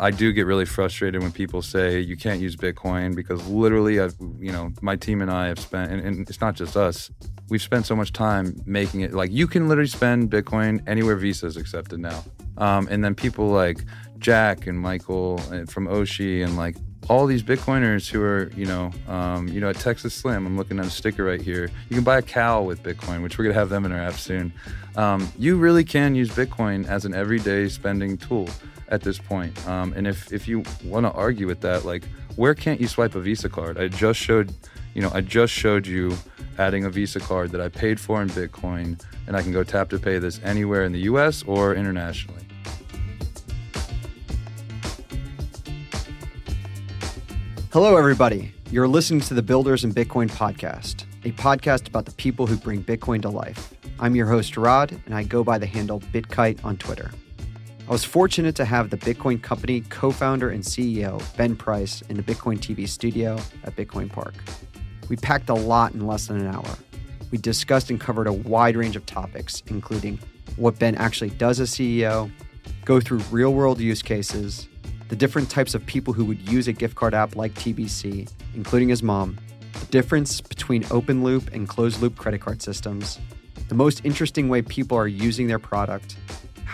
I do get really frustrated when people say you can't use Bitcoin because literally, I've, you know, my team and I have spent, and, and it's not just us. We've spent so much time making it like you can literally spend Bitcoin anywhere Visa is accepted now. Um, and then people like Jack and Michael and from Oshi and like all these Bitcoiners who are, you know, um, you know, at Texas Slim, I'm looking at a sticker right here. You can buy a cow with Bitcoin, which we're gonna have them in our app soon. Um, you really can use Bitcoin as an everyday spending tool at this point. Um, and if if you want to argue with that, like, where can't you swipe a Visa card? I just showed, you know, I just showed you adding a Visa card that I paid for in Bitcoin, and I can go tap to pay this anywhere in the U.S. or internationally. Hello, everybody. You're listening to the Builders in Bitcoin podcast, a podcast about the people who bring Bitcoin to life. I'm your host, Rod, and I go by the handle BitKite on Twitter. I was fortunate to have the Bitcoin Company co founder and CEO, Ben Price, in the Bitcoin TV studio at Bitcoin Park. We packed a lot in less than an hour. We discussed and covered a wide range of topics, including what Ben actually does as CEO, go through real world use cases, the different types of people who would use a gift card app like TBC, including his mom, the difference between open loop and closed loop credit card systems, the most interesting way people are using their product,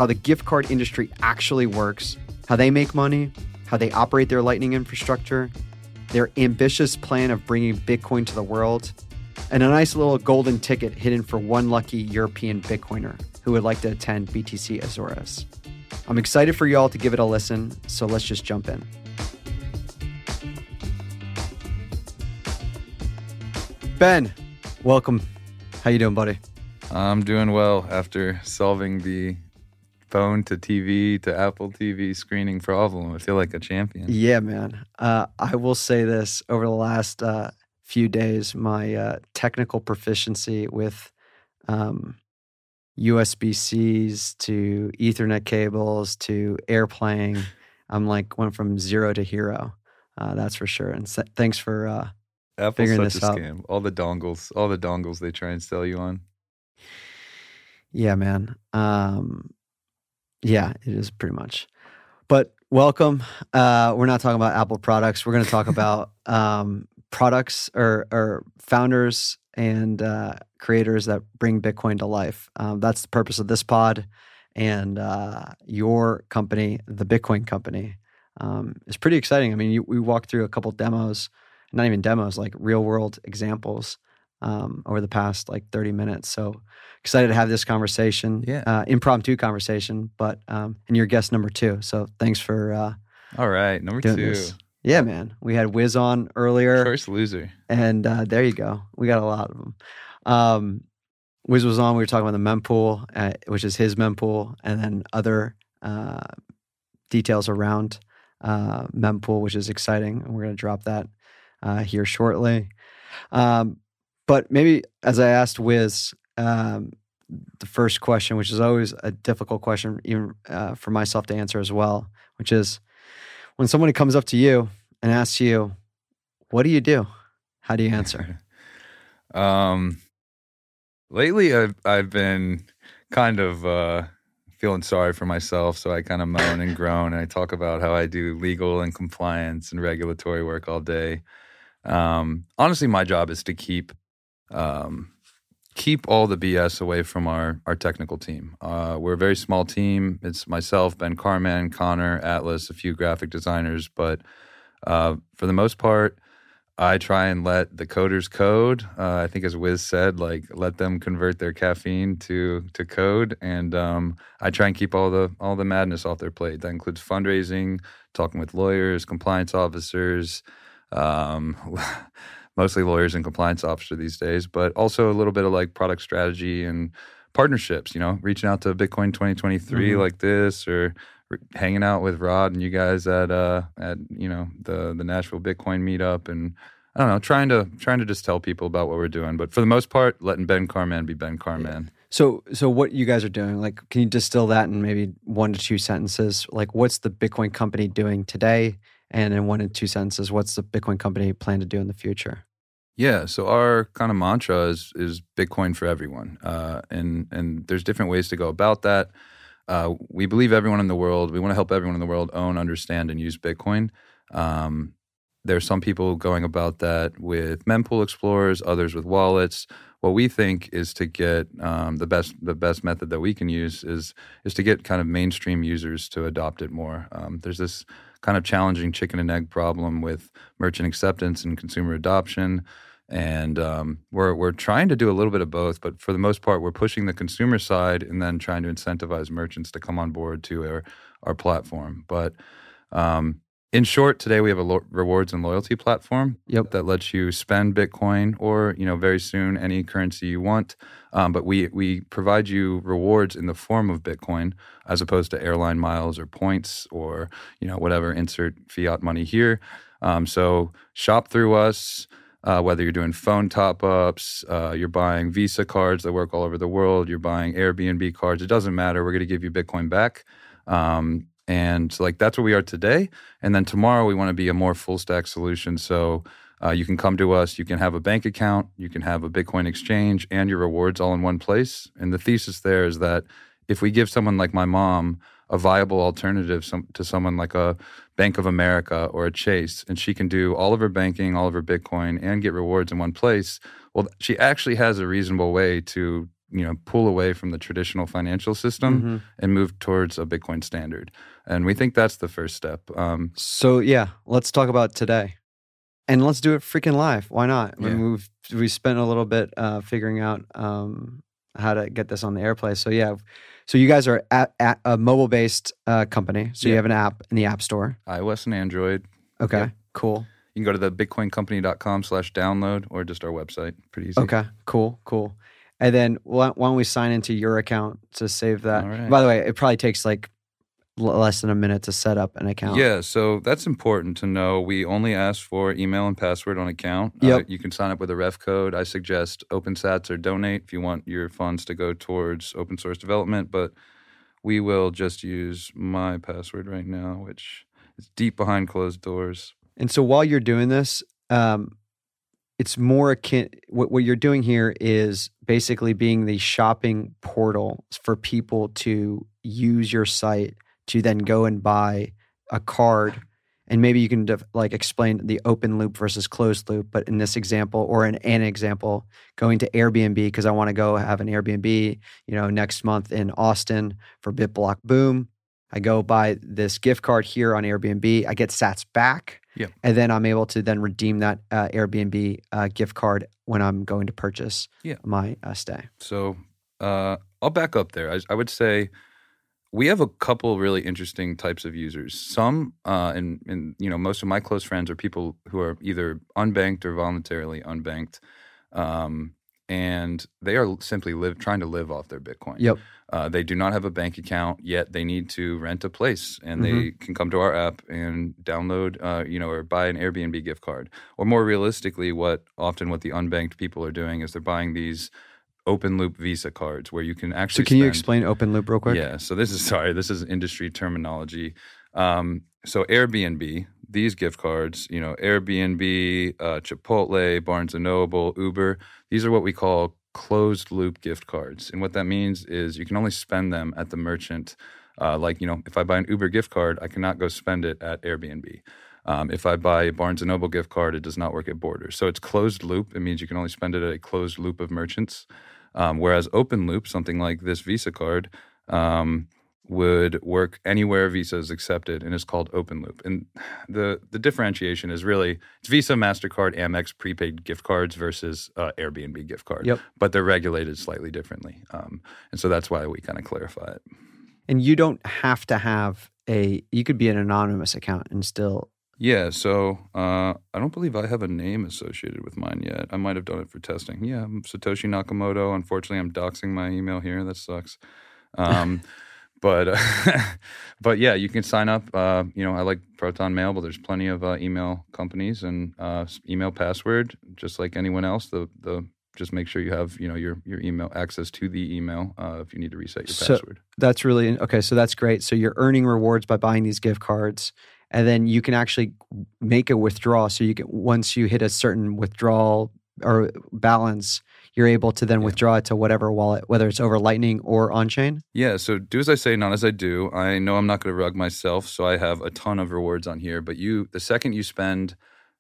how the gift card industry actually works, how they make money, how they operate their Lightning infrastructure, their ambitious plan of bringing Bitcoin to the world, and a nice little golden ticket hidden for one lucky European Bitcoiner who would like to attend BTC Azores. I'm excited for y'all to give it a listen, so let's just jump in. Ben, welcome. How you doing, buddy? I'm doing well after solving the phone to TV to Apple TV screening problem. I feel like a champion. Yeah, man. Uh, I will say this over the last uh, few days, my uh, technical proficiency with um, USB Cs to Ethernet cables to airplaying. I'm like went from zero to hero. Uh, that's for sure. And th- thanks for uh, Apple's figuring such this a out. scam. All the dongles, all the dongles they try and sell you on. Yeah, man. Um, yeah, it is pretty much. But welcome. Uh, we're not talking about Apple products. We're going to talk about um, products or, or founders and uh, creators that bring Bitcoin to life. Um, that's the purpose of this pod. And uh, your company, the Bitcoin Company, um, is pretty exciting. I mean, you, we walked through a couple demos, not even demos, like real world examples um, over the past like 30 minutes. So excited to have this conversation, Yeah. uh, impromptu conversation. But um, and you're guest number two, so thanks for uh, All right, number two, this. Yeah, man. We had Wiz on earlier, first loser. and uh, there you go. We got a lot of them. Um, Wiz was on. We were talking about the mempool, uh, which is his mempool, and then other uh, details around uh, mempool, which is exciting. And we're going to drop that uh, here shortly. Um, but maybe as I asked Wiz, um, the first question, which is always a difficult question, even uh, for myself to answer as well, which is when somebody comes up to you and asks you, "What do you do?" How do you answer? um, lately I've I've been kind of uh, feeling sorry for myself, so I kind of moan and groan, and I talk about how I do legal and compliance and regulatory work all day. Um, honestly, my job is to keep um, keep all the BS away from our our technical team. Uh, we're a very small team. It's myself, Ben Carman, Connor, Atlas, a few graphic designers, but uh, for the most part, I try and let the coders code. Uh, I think, as Wiz said, like let them convert their caffeine to to code, and um, I try and keep all the all the madness off their plate. That includes fundraising, talking with lawyers, compliance officers, um, mostly lawyers and compliance officer these days, but also a little bit of like product strategy and partnerships. You know, reaching out to Bitcoin 2023 Mhm. like this, or hanging out with Rod and you guys at uh at you know the the Nashville Bitcoin meetup and I don't know trying to trying to just tell people about what we're doing but for the most part letting Ben Carman be Ben Carman So, so what you guys are doing? Like, can you distill that in maybe one to two sentences? Like, what's the Bitcoin company doing today? And in one to two sentences, what's the Bitcoin company plan to do in the future? Yeah, so our kind of mantra is is Bitcoin for everyone, uh, and and there's different ways to go about that. uh, we believe everyone in the world. We want to help everyone in the world own, understand, and use Bitcoin. Um, there's some people going about that with mempool explorers, others with wallets. What we think is to get um, the best the best method that we can use is is to get kind of mainstream users to adopt it more. Um, there's this kind of challenging chicken and egg problem with merchant acceptance and consumer adoption. And um, we're we're trying to do a little bit of both, but for the most part, we're pushing the consumer side and then trying to incentivize merchants to come on board to our our platform. But um, in short, today we have a lo- rewards and loyalty platform Yep. that lets you spend Bitcoin or you know very soon any currency you want. Um, but we we provide you rewards in the form of Bitcoin as opposed to airline miles or points or you know whatever. Insert fiat money here. Um, so shop through us. Uh, whether you're doing phone top ups, uh, you're buying Visa cards that work all over the world, you're buying Airbnb cards, it doesn't matter. We're going to give you Bitcoin back. Um, and like that's where we are today. And then tomorrow we want to be a more full stack solution. So uh, you can come to us, you can have a bank account, you can have a Bitcoin exchange, and your rewards all in one place. And the thesis there is that if we give someone like my mom a viable alternative some, to someone like a Bank of America or a Chase, and she can do all of her banking, all of her Bitcoin, and get rewards in one place, well, she actually has a reasonable way to you know pull away from the traditional financial system Mhm. and move towards a Bitcoin standard. And we think that's the first step. Um, So yeah, let's talk about today, and let's do it freaking live. Why not? Yeah. we've we spent a little bit uh, figuring out um, how to get this on the airplay. So yeah, so you guys are at, at a mobile based uh, company. So you have an app in the App Store. iOS and Android. Okay, Yeah. cool. You can go to the bitcoincompany.com slash download or just our website. Pretty easy. Okay, cool, cool. And then why, why don't we sign into your account to save that? Right. By the way, it probably takes like l- less than a minute to set up an account. Yeah, so that's important to know. We only ask for email and password on account. Yep. Uh, you can sign up with a ref code. I suggest OpenSats or Donate if you want your funds to go towards open source development, but we will just use my password right now, which is deep behind closed doors. And so while you're doing this, um, it's more akin. What, what you're doing here is basically being the shopping portal for people to use your site to then go and buy a card. And maybe you can def- like explain the open loop versus closed loop. But in this example, or in an example, going to Airbnb because I want to go have an Airbnb, you know, next month in Austin for BitBlockBoom. I go buy this gift card here on Airbnb. I get Sats back. Yep. And then I'm able to then redeem that uh, Airbnb uh, gift card when I'm going to purchase Yeah. my uh, stay. So uh, I'll back up there. I, I would say we have a couple really interesting types of users. Some, uh, and, and you know, most of my close friends are people who are either unbanked or voluntarily unbanked, um, and they are simply live trying to live off their Bitcoin. Yep. Uh, they do not have a bank account yet. They need to rent a place, and they can come to our app and download, uh, you know, or buy an Airbnb gift card. Or more realistically, what often what the unbanked people are doing is they're buying these open loop Visa cards where you can actually. So can you explain open loop real quick? yeah. So this is sorry. This is industry terminology. Um, so Airbnb, these gift cards, you know, Airbnb, uh, Chipotle, Barnes and Noble, Uber. These are what we call closed loop gift cards, and what that means is you can only spend them at the merchant. Uh, like you know, if I buy an Uber gift card, I cannot go spend it at Airbnb. Um, if I buy a Barnes and Noble gift card, it does not work at Borders. So it's closed loop. It means you can only spend it at a closed loop of merchants. Um, whereas open loop, something like this Visa card, um, would work anywhere Visa is accepted and is called open loop. And the the differentiation is really it's Visa, Mastercard, Amex prepaid gift cards versus uh, Airbnb gift card. Yep. But they're regulated slightly differently, um, and so that's why we kind of clarify it. And you don't have to have a, you could be an anonymous account and still, Yeah, so uh, I don't believe I have a name associated with mine yet. I might have done it for testing. Yeah, I'm Satoshi Nakamoto. Unfortunately, I'm doxing my email here. That sucks. Um, but uh, but yeah, you can sign up. Uh, you know, I like Proton Mail, but there's plenty of uh, email companies and uh, email password, just like anyone else. The the just make sure you have you know your your email access to the email uh, if you need to reset your So- password. that's really, okay, so that's great. So you're earning rewards by buying these gift cards. And then you can actually make a withdrawal. So you can, once you hit a certain withdrawal or balance, you're able to then Yeah. withdraw it to whatever wallet, whether it's over Lightning or on chain. Yeah, so do as I say, not as I do. I know I'm not going to rug myself, so I have a ton of rewards on here. But you, the second you spend,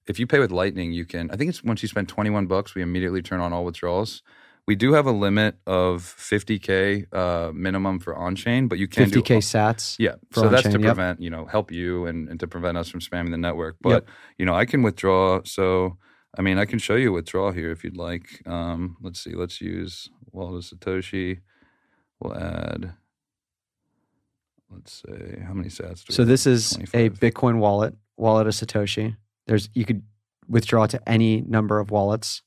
if you pay with Lightning, you can. I think it's once you spend 21 bucks, we immediately turn on all withdrawals. We do have a limit of 50k uh, minimum for on chain, but you can 50k do Sats. Yeah, so that's to on-chain, yep. prevent you know help you and, and to prevent us from spamming the network. But you know I can withdraw. So I mean I can show you a withdrawal here if you'd like. Um, let's see. Let's use Wallet of Satoshi. We'll add. Let's say how many sats? Do So this have? is a Bitcoin wallet, wallet of Satoshi. There's you could withdraw to any number of wallets,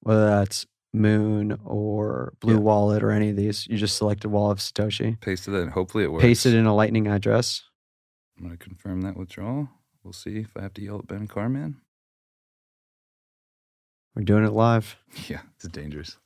whether that's Muun or Blue Yeah. Wallet or any of these. You just select a wallet of Satoshi, Paste it. and Hopefully it works. paste it in a Lightning address. I'm gonna confirm that withdrawal. We'll see if I have to yell at Ben Carman. We're doing it live. Yeah, it's dangerous.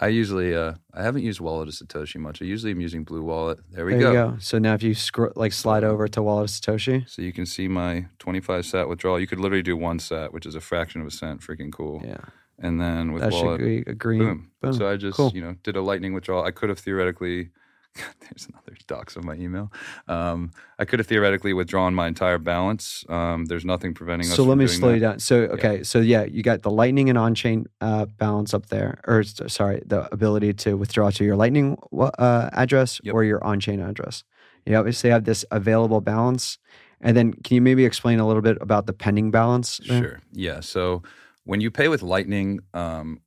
I usually uh I haven't used Wallet of Satoshi much. I usually am using Blue Wallet. There we there go. go. So now if you scroll, like slide over to wallet of Satoshi, So you can see my 25 sat withdrawal. You could literally do one sat, which is a fraction of a cent. Freaking cool. yeah, And then with that should wallet, be a green. boom. boom. So I just Cool. you know did a lightning withdrawal. I could have theoretically. There's another dox of my email. Um, I could have theoretically withdrawn my entire balance. Um, there's nothing preventing us. So let me slow that. you down. So okay, so yeah, you got the Lightning and on-chain uh, balance up there, or sorry, the ability to withdraw to your Lightning uh, address Yep. or your on-chain address. You obviously have this available balance, and then can you maybe explain a little bit about the pending balance? there? Sure. Yeah. So when you pay with Lightning, um,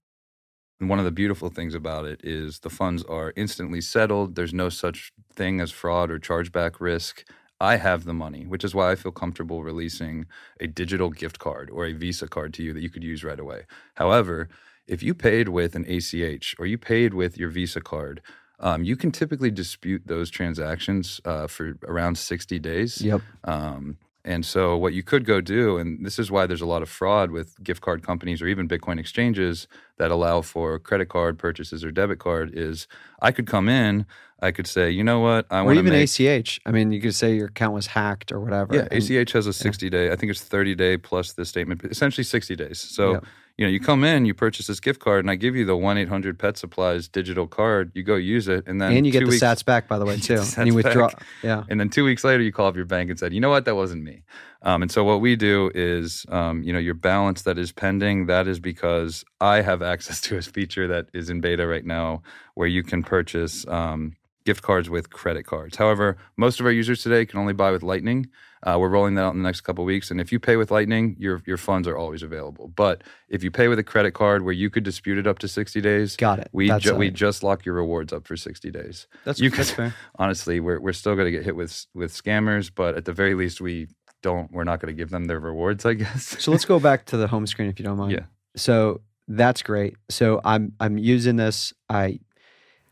one of the beautiful things about it is the funds are instantly settled. There's no such thing as fraud or chargeback risk. I have the money, which is why I feel comfortable releasing a digital gift card or a Visa card to you that you could use right away. However, if you paid with an ACH or you paid with your Visa card, um, you can typically dispute those transactions uh, for around 60 days. Yep. Um, and so, what you could go do, and this is why there's a lot of fraud with gift card companies or even Bitcoin exchanges that allow for credit card purchases or debit card, is I could come in, I could say, you know what, I want to even make. ACH. I mean, you could say your account was hacked or whatever. yeah, and- ACH has a 60 day, I think it's 30 day plus the statement, essentially 60 days. So, Yep. You know, you come in, you purchase this gift card, and I give you the 1 800 Pet Supplies digital card. You go use it, and then and you get two the weeks, Sats back, by the way, too. and you withdraw. back. Yeah. And then two weeks later, you call up your bank and said, you know what, that wasn't me. Um, and so what we do is, um, you know, your balance that is pending, that is because I have access to a feature that is in beta right now where you can purchase um, gift cards with credit cards. However, most of our users today can only buy with Lightning. Uh, we're rolling that out in the next couple of weeks. And if you pay with Lightning, your, your funds are always available. But if you pay with a credit card where you could dispute it up to 60 days, Got it. we, ju- we just lock your rewards up for 60 days That's, you that's could- fair. honestly, we're we're still going to get hit with with scammers, but at the very least, we don't. We're not going to give them their rewards, I guess. So let's go back to the home screen if you don't mind. Yeah. So that's great. So I'm I'm using this. I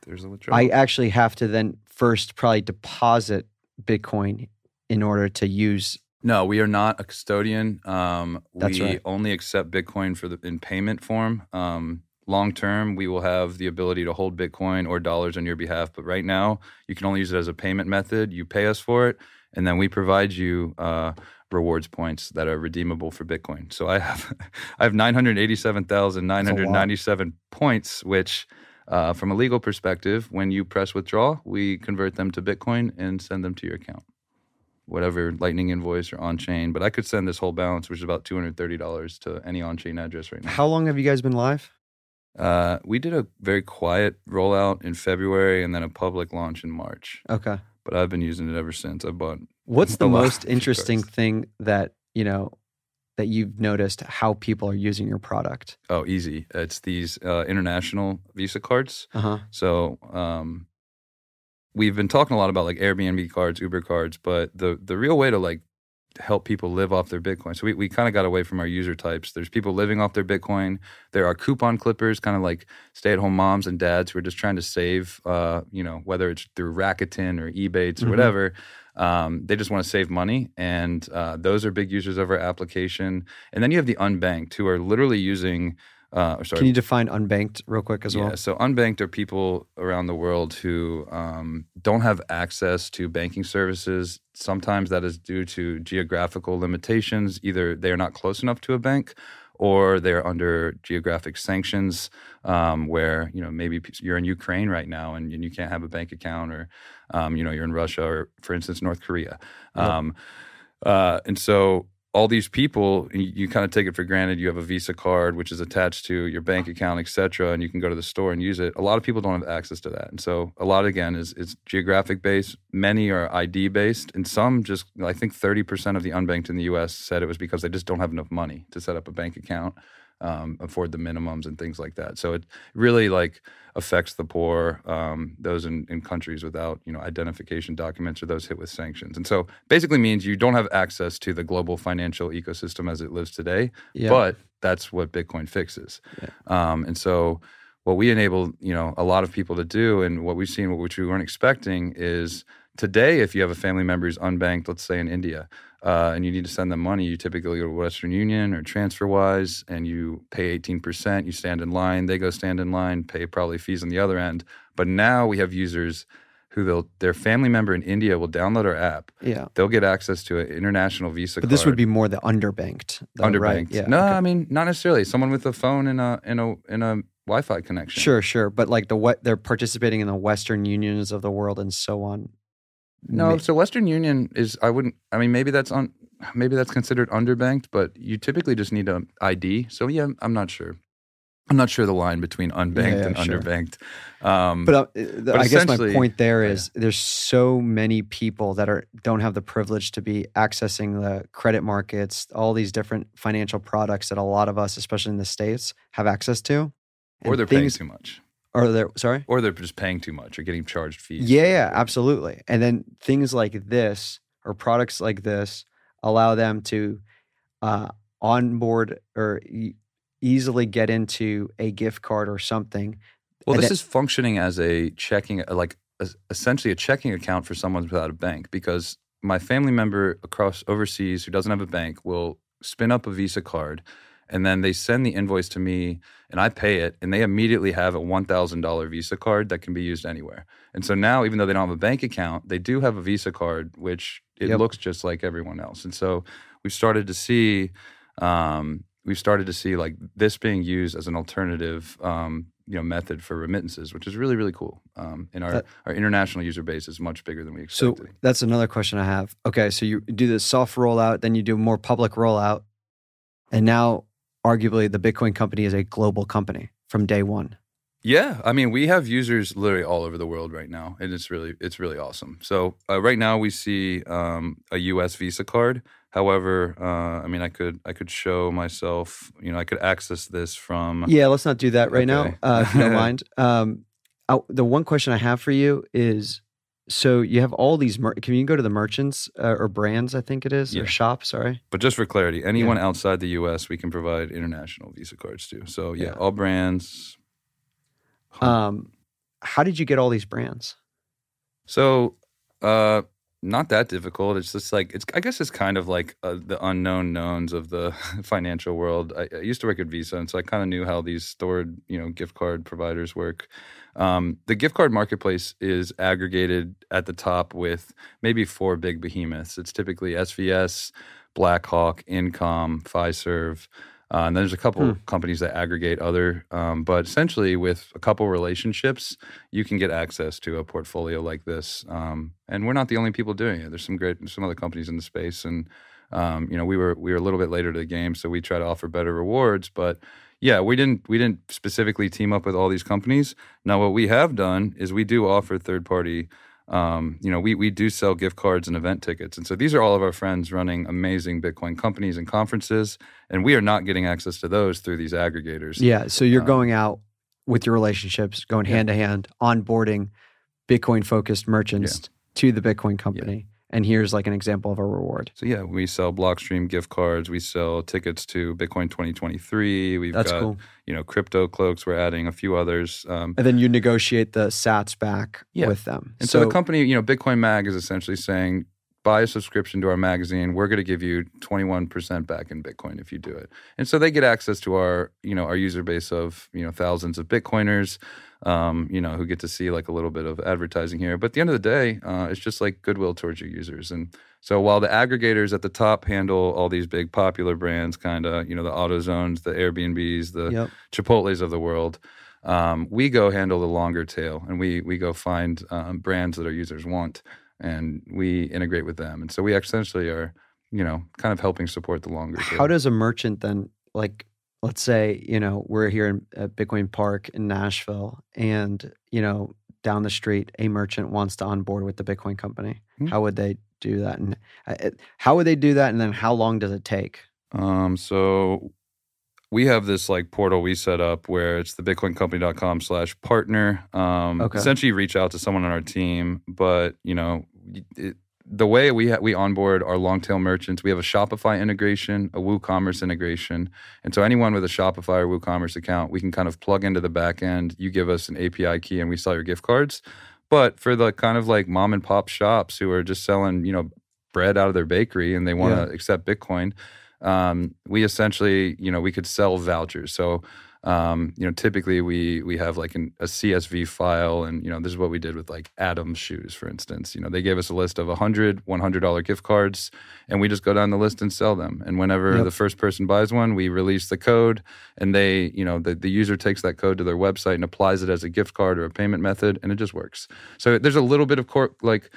There's a withdrawal. I actually have to then first probably deposit Bitcoin in order to use. no, we are not a custodian. Um, we right. only accept Bitcoin for the in payment form. Um, long term, we will have the ability to hold Bitcoin or dollars on your behalf. But right now, you can only use it as a payment method. You pay us for it, and then we provide you. Uh, rewards points that are redeemable for bitcoin so i have i have 987997 points which uh, from a legal perspective when you press withdraw we convert them to bitcoin and send them to your account whatever lightning invoice or on chain but i could send this whole balance which is about $230 to any on chain address right now How long have you guys been live? uh, we did a very quiet rollout in february and then a public launch in march Okay. but i've been using it ever since i bought What's the most interesting thing that you know that you've noticed how people are using your product? oh easy it's these uh, international visa cards Uh huh. So um, we've been talking a lot about like Airbnb cards, Uber cards, but the the real way to like help people live off their Bitcoin. So we, we kind of got away from our user types. There's people living off their Bitcoin. There are coupon clippers, kind of like stay at home moms and dads who are just trying to save, uh, you know, whether it's through Rakuten or Ebates or Mhm. whatever. Um, they just want to save money. And uh, those are big users of our application. And then you have the unbanked who are literally using, uh, sorry, Can you define unbanked real quick as yeah, well? so unbanked are people around the world who um, don't have access to banking services. Sometimes that is due to geographical limitations. Either they are not close enough to a bank, or they're under geographic sanctions, um, where you know maybe you're in Ukraine right now and, and you can't have a bank account, or um, you know you're in Russia or, for instance, North Korea. Um, uh, and so all these people, you, you kind of take it for granted. You have a Visa card, which is attached to your bank account, et cetera, and you can go to the store and use it. A lot of people don't have access to that. And so a lot, again, is, is geographic based. Many are ID based. And some just, I think 30% of the unbanked in the US said it was because they just don't have enough money to set up a bank account um, afford the minimums and things like that. So it really like affects the poor, um, those in, in, countries without you know identification documents or those hit with sanctions. And so basically means you don't have access to the global financial ecosystem as it lives today. Yeah. But that's what Bitcoin fixes. Yeah. Um, and so what we enable you know a lot of people to do, and what we've seen, which we weren't expecting, is today if you have a family member who's unbanked, let's say in India uh, and you need to send them money, you typically go to Western Union or TransferWise and you pay 18%. You stand in line, they go stand in line, pay probably fees on the other end. But now we have users who they'll their family member in India will download our app. Yeah. They'll get access to an international Visa But card. this would be more the underbanked. Though, underbanked. Right? Yeah. No, okay. I mean not necessarily. Someone with a phone in a in a in a Wi-Fi connection. Sure, sure. But like the what they're participating in the Western unions of the world and so on. No, so Western Union is I wouldn't I mean maybe that's on maybe that's considered underbanked, but you typically just need an ID. So yeah, I'm not sure. I'm not sure the line between unbanked yeah, yeah, and sure. underbanked. Um, but, uh, but, I guess my point there is yeah. there's so many people that are don't have the privilege to be accessing the credit markets, all these different financial products that a lot of us, especially in the states, have access to. Or they're things, paying too much. Or they're sorry? Or they're just paying too much or getting charged fees. Yeah, yeah, absolutely. And then things like this or products like this allow them to uh, onboard or e- easily get into a gift card or something. Well, this then, is functioning as a checking, uh, like essentially a checking account for someone without a bank because my family member across overseas who doesn't have a bank will spin up a Visa card and then they send the invoice to me and I pay it and they immediately have a $1,000 Visa card that can be used anywhere. And so now even though they don't have a bank account, they do have a Visa card which it yep. looks just like everyone else. And so we've started to see um, we've started to see like this being used as an alternative um, you know method for remittances, which is really really cool. Um, and our that, our international user base is much bigger than we expected. So that's another question I have. Okay, so you do the soft rollout, then you do more public rollout, and now arguably the Bitcoin company is a global company from day one. Yeah, I mean, we have users literally all over the world right now, and it's really it's really awesome. So uh, right now we see um, a U.S. Visa card. However, uh, I mean, I could I could show myself. You know, I could access this from. Yeah, let's not do that right okay. now, uh, if you don't mind. Um, I, the one question I have for you is so you have all these. Mer- can you go to the merchants uh, or brands? I think it is yeah. or shop. Sorry, but just for clarity, anyone yeah. outside the U.S. we can provide international Visa cards to. So yeah, yeah. all brands. Um, how did you get all these brands? So, uh, not that difficult. It's just like it's. I guess it's kind of like uh, the unknown knowns of the financial world. I, I, used to work at Visa, and so I kind of knew how these stored, you know, gift card providers work. Um, the gift card marketplace is aggregated at the top with maybe four big behemoths. It's typically SVS, Blackhawk, InComm, Fiserv. Uh, and then there's a couple hmm. companies that aggregate other, um, but essentially with a couple relationships, you can get access to a portfolio like this. Um, and we're not the only people doing it. There's some great, some other companies in the space, and um, you know we were we were a little bit later to the game, so we try to offer better rewards. But yeah, we didn't we didn't specifically team up with all these companies. Now, what we have done is we do offer third party. Um, you know, we we do sell gift cards and event tickets, and so these are all of our friends running amazing Bitcoin companies and conferences, and we are not getting access to those through these aggregators. Yeah, so you're um, going out with your relationships, going hand to hand, onboarding Bitcoin focused merchants yeah. to the Bitcoin company. Yeah and here's like an example of a reward. So yeah, we sell Blockstream gift cards. We sell tickets to Bitcoin 2023. We've That's got cool. you know CryptoCloaks. We're adding a few others. Um, and then you negotiate the Sats back yeah. with them. And so, so, the company, you know, Bitcoin Mag is essentially saying buy a subscription to our magazine, we're going to give you 21% back in Bitcoin if you do it. And so they get access to our, you know, our user base of, you know, thousands of Bitcoiners, um, you know, who get to see like a little bit of advertising here. But at the end of the day, uh, it's just like goodwill towards your users. And so while the aggregators at the top handle all these big popular brands, kind of, you know, the AutoZones, the Airbnbs, the Yep. Chipotle's of the world, um, we go handle the longer tail and we we go find um, brands that our users want and we integrate with them. And so we essentially are, you know, kind of helping support the longer. How does a merchant then, like, let's say, you know, we're here in at Bitcoin Park in Nashville, and you know, down the street, a merchant wants to onboard with the Bitcoin company. Hmm. How would they do that? And uh, how would they do that? And then how long does it take? Um, so we have this like portal we set up where it's the bitcoincompany.com slash partner. Um, Okay. essentially you reach out to someone on our team, but you know, it, the way we ha- we onboard our long tail merchants, we have a Shopify integration, a WooCommerce integration, and so anyone with a Shopify or WooCommerce account, we can kind of plug into the back end. You give us an API key, and we sell your gift cards. But for the kind of like mom and pop shops who are just selling, you know, bread out of their bakery and they want to Yeah. accept Bitcoin, um, we essentially, you know, we could sell vouchers. So, um, you know, typically we we have like an, a CSV file, and you know, this is what we did with like Adams shoes, for instance. You know, they gave us a list of 100 100 dollar gift cards, and we just go down the list and sell them. And whenever Yep. the first person buys one, we release the code, and they, you know, the, the user takes that code to their website and applies it as a gift card or a payment method, and it just works. So there's a little bit of cor- like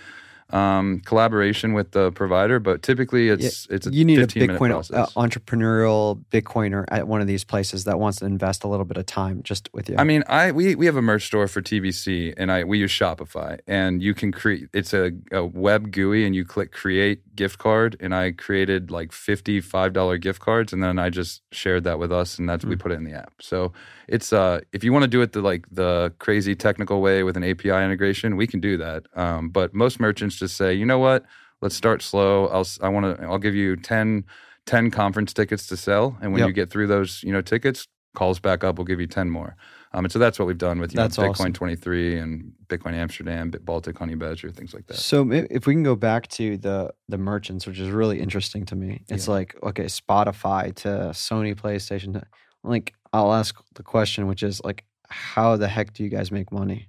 um, collaboration with the provider, but typically it's it's a you need a 15 minute Bitcoin uh, entrepreneurial Bitcoiner at one of these places that wants to invest a little bit of time just with you. I mean, I we we have a merch store for TBC, and I we use Shopify, and you can create. It's a, a web GUI, and you click create gift card, and I created like fifty five dollar gift cards, and then I just shared that with us, and that's we Mm. put it in the app. So it's uh if you want to do it the like the crazy technical way with an API integration, we can do that. Um, but most merchants just say, you know what, let's start slow. I'll I want to I'll give you 10, 10 conference tickets to sell, and when Yep. you get through those, you know, tickets, calls back up. We'll give you ten more. Um, and so that's what we've done with you know, Bitcoin awesome. 23 and Bitcoin Amsterdam, Bit Baltic Honey Badger, things like that. So if we can go back to the the merchants, which is really interesting to me, it's Yeah. like okay, Spotify to Sony PlayStation. To, like I'll ask the question, which is like, how the heck do you guys make money?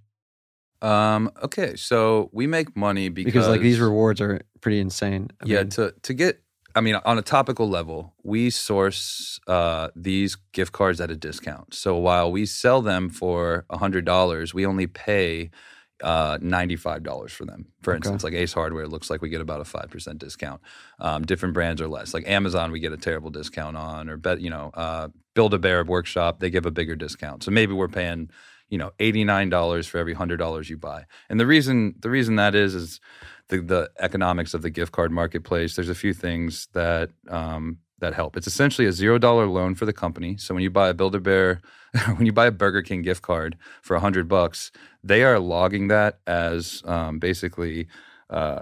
Um, okay, so we make money because, Because, like these rewards are pretty insane. I yeah, mean, to to get I mean, on a topical level, we source uh, these gift cards at a discount. So while we sell them for hundred dollars, we only pay uh, ninety-five dollars for them. For Okay. instance, like Ace Hardware, looks like we get about a five percent discount. Um, different brands are less. Like Amazon, we get a terrible discount on, or bet you know, uh, Build a Bear Workshop, they give a bigger discount. So maybe we're paying you know eighty-nine dollars for every hundred dollars you buy. And the reason the reason that is is the the economics of the gift card marketplace. There's a few things that um, that help. It's essentially a zero dollar loan for the company. So when you buy a Build a Bear, when you buy a Burger King gift card for a hundred bucks, they are logging that as um, basically. Uh,